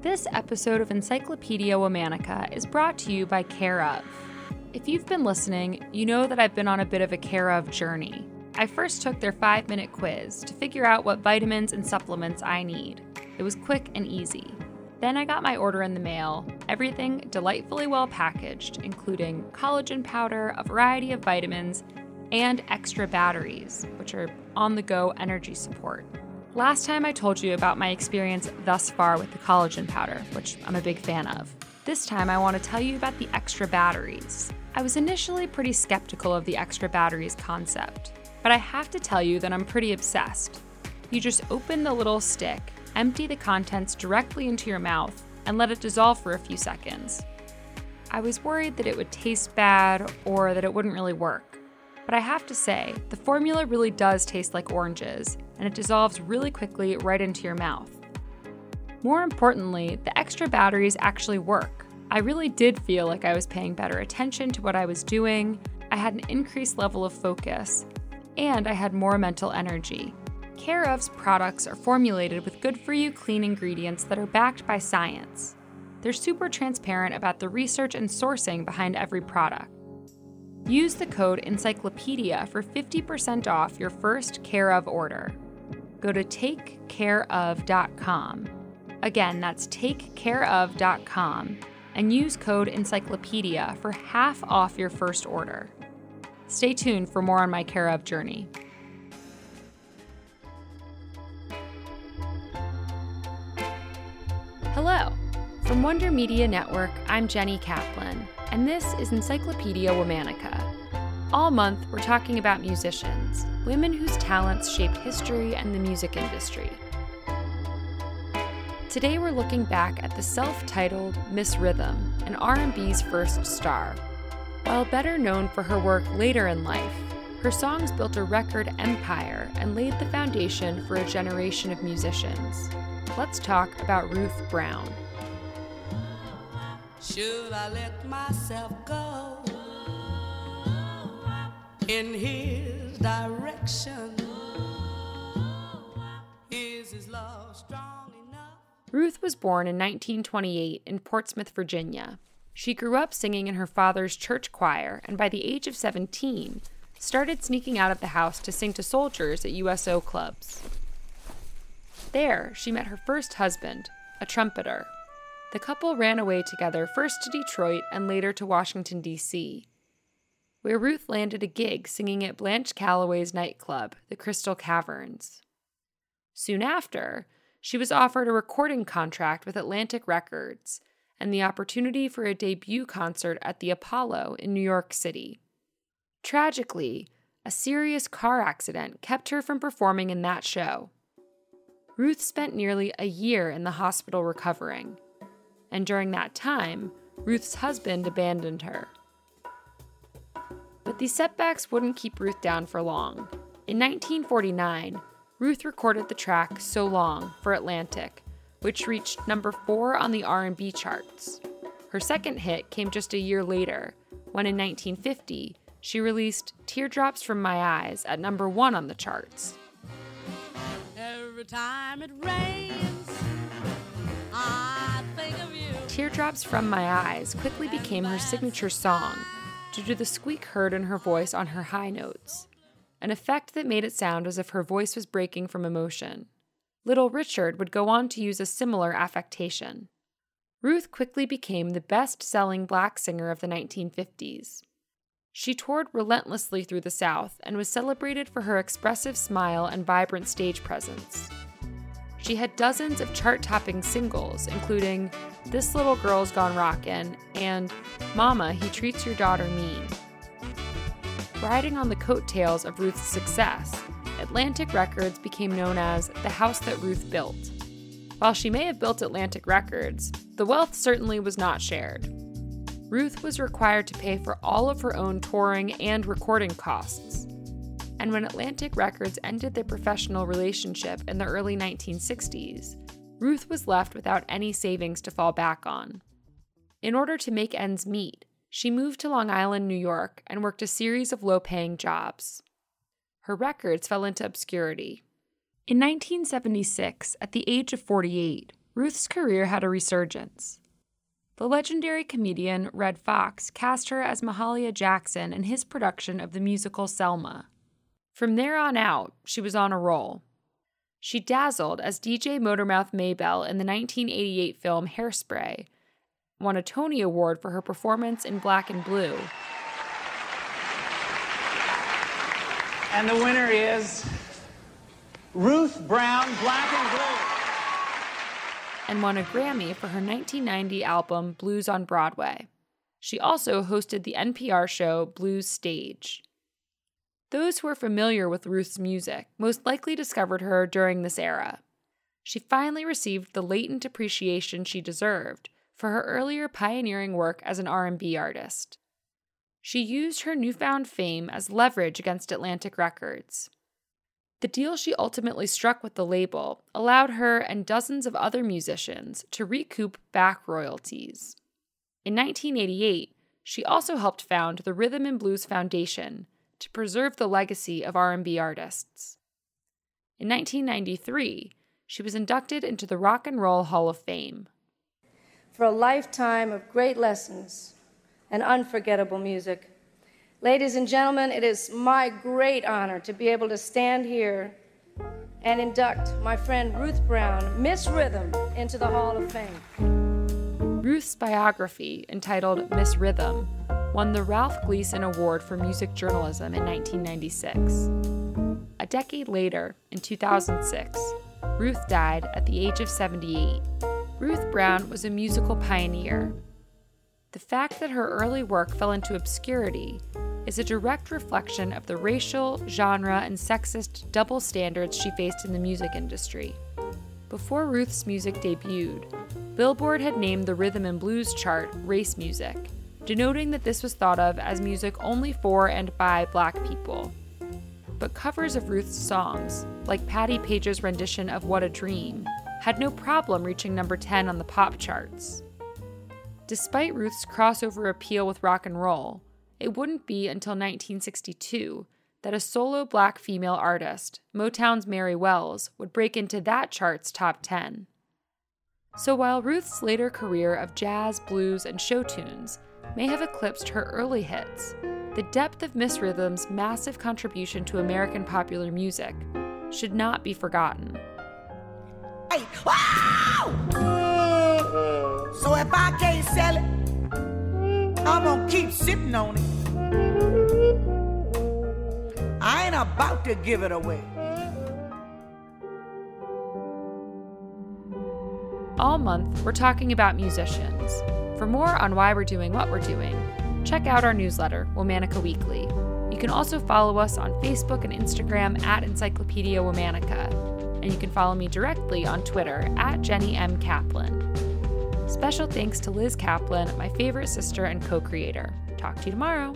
This episode of Encyclopedia Womannica is brought to you by Care of. If you've been listening, you know that I've been on a bit of a Care of journey. I first took their five minute quiz to figure out what vitamins and supplements I need. It was quick and easy. Then I got my order in the mail, everything delightfully well packaged, including collagen powder, a variety of vitamins, and extra batteries, which are on the go energy support. Last time I told you about my experience thus far with the collagen powder, which I'm a big fan of. This time I want to tell you about the extra batteries. I was initially pretty skeptical of the extra batteries concept, but I have to tell you that I'm pretty obsessed. You just open the little stick empty the contents directly into your mouth, and let it dissolve for a few seconds. I was worried that it would taste bad or that it wouldn't really work. But I have to say, the formula really does taste like oranges, and it dissolves really quickly right into your mouth. More importantly, the extra batteries actually work. I really did feel like I was paying better attention to what I was doing, I had an increased level of focus, and I had more mental energy. Care of's products are formulated with good for you clean ingredients that are backed by science. They're super transparent about the research and sourcing behind every product. Use the code Encyclopedia for 50% off your first Care of order. Go to takecareof.com. Again, that's takecareof.com and use code Encyclopedia for half off your first order. Stay tuned for more on my Care of journey. Hello. From Wonder Media Network, I'm Jenny Kaplan, and this is Encyclopedia Womannica. All month, we're talking about musicians, women whose talents shaped history and the music industry. Today we're looking back at the self-titled Miss Rhythm, an R&B's first star. While better known for her work later in life, her songs built a record empire and laid the foundation for a generation of musicians let's talk about Ruth Brown. Should I let myself go in his direction? Is his love strong enough? Ruth was born in 1928 in Portsmouth, Virginia. She grew up singing in her father's church choir and by the age of 17 started sneaking out of the house to sing to soldiers at USO clubs. There, she met her first husband, a trumpeter. The couple ran away together first to Detroit and later to Washington, D.C., where Ruth landed a gig singing at Blanche Calloway's nightclub, the Crystal Caverns. Soon after, she was offered a recording contract with Atlantic Records and the opportunity for a debut concert at the Apollo in New York City. Tragically, a serious car accident kept her from performing in that show. Ruth spent nearly a year in the hospital recovering. And during that time, Ruth's husband abandoned her. But these setbacks wouldn't keep Ruth down for long. In 1949, Ruth recorded the track So Long for Atlantic, which reached number 4 on the R&B charts. Her second hit came just a year later, when in 1950, she released Teardrops from My Eyes at number 1 on the charts. Every time it rains, I think of you. Teardrops from My Eyes quickly became her signature song due to the squeak heard in her voice on her high notes, an effect that made it sound as if her voice was breaking from emotion. Little Richard would go on to use a similar affectation. Ruth quickly became the best selling black singer of the 1950s. She toured relentlessly through the South and was celebrated for her expressive smile and vibrant stage presence. She had dozens of chart topping singles, including This Little Girl's Gone Rockin' and Mama, He Treats Your Daughter Mean. Riding on the coattails of Ruth's success, Atlantic Records became known as the house that Ruth built. While she may have built Atlantic Records, the wealth certainly was not shared. Ruth was required to pay for all of her own touring and recording costs. And when Atlantic Records ended their professional relationship in the early 1960s, Ruth was left without any savings to fall back on. In order to make ends meet, she moved to Long Island, New York, and worked a series of low paying jobs. Her records fell into obscurity. In 1976, at the age of 48, Ruth's career had a resurgence. The legendary comedian Redd Foxx cast her as Mahalia Jackson in his production of the musical Selma. From there on out, she was on a roll. She dazzled as DJ Motormouth Maybelle in the 1988 film Hairspray, won a Tony Award for her performance in Black and Blue. And the winner is Ruth Brown, Black and Blue. And won a Grammy for her 1990 album Blues on Broadway. She also hosted the NPR show Blues Stage. Those who are familiar with Ruth's music most likely discovered her during this era. She finally received the latent appreciation she deserved for her earlier pioneering work as an R&B artist. She used her newfound fame as leverage against Atlantic Records. The deal she ultimately struck with the label allowed her and dozens of other musicians to recoup back royalties. In 1988, she also helped found the Rhythm and Blues Foundation to preserve the legacy of R&B artists. In 1993, she was inducted into the Rock and Roll Hall of Fame. For a lifetime of great lessons and unforgettable music. Ladies and gentlemen, it is my great honor to be able to stand here and induct my friend Ruth Brown, Miss Rhythm, into the Hall of Fame. Ruth's biography, entitled Miss Rhythm, won the Ralph Gleason Award for Music Journalism in 1996. A decade later, in 2006, Ruth died at the age of 78. Ruth Brown was a musical pioneer. The fact that her early work fell into obscurity is a direct reflection of the racial, genre, and sexist double standards she faced in the music industry. Before Ruth's music debuted, Billboard had named the rhythm and blues chart race music denoting that this was thought of as music only for and by black people. But covers of Ruth's songs, like Patti Page's rendition of What a Dream, had no problem reaching number 10 on the pop charts. Despite Ruth's crossover appeal with rock and roll, it wouldn't be until 1962 that a solo black female artist, Motown's Mary Wells, would break into that chart's top 10. So while Ruth's later career of jazz, blues, and show tunes may have eclipsed her early hits, the depth of Miss Rhythm's massive contribution to American popular music should not be forgotten. Hey, so if I can't sell it, I'm gonna keep sitting on it. I ain't about to give it away. All month, we're talking about musicians. For more on why we're doing what we're doing, check out our newsletter, Womannica Weekly. You can also follow us on Facebook and Instagram at Encyclopedia Womannica, and you can follow me directly on Twitter at Jenny M. Kaplan. Special thanks to Liz Kaplan, my favorite sister and co creator. Talk to you tomorrow.